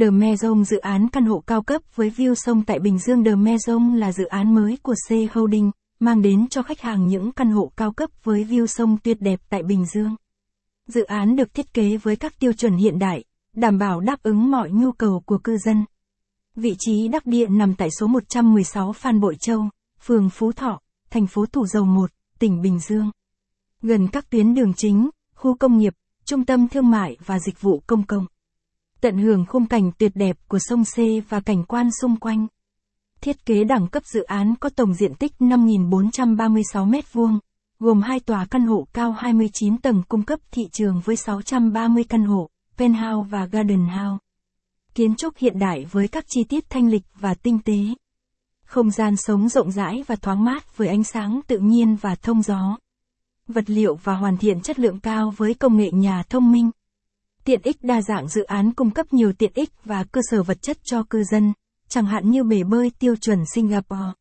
The Mezong dự án căn hộ cao cấp với view sông tại Bình Dương The Mezong là dự án mới của C Holding, mang đến cho khách hàng những căn hộ cao cấp với view sông tuyệt đẹp tại Bình Dương. Dự án được thiết kế với các tiêu chuẩn hiện đại, đảm bảo đáp ứng mọi nhu cầu của cư dân. Vị trí đắc địa nằm tại số 116 Phan Bội Châu, phường Phú Thọ, thành phố Thủ Dầu Một, tỉnh Bình Dương. Gần các tuyến đường chính, khu công nghiệp, trung tâm thương mại và dịch vụ công cộng. Tận hưởng khung cảnh tuyệt đẹp của sông C và cảnh quan xung quanh. Thiết kế đẳng cấp dự án có tổng diện tích 5.436 m2, gồm hai tòa căn hộ cao 29 tầng cung cấp thị trường với 630 căn hộ, penthouse và garden house. Kiến trúc hiện đại với các chi tiết thanh lịch và tinh tế. Không gian sống rộng rãi và thoáng mát với ánh sáng tự nhiên và thông gió. Vật liệu và hoàn thiện chất lượng cao với công nghệ nhà thông minh. Tiện ích đa dạng dự án cung cấp nhiều tiện ích và cơ sở vật chất cho cư dân, chẳng hạn như bể bơi tiêu chuẩn Singapore.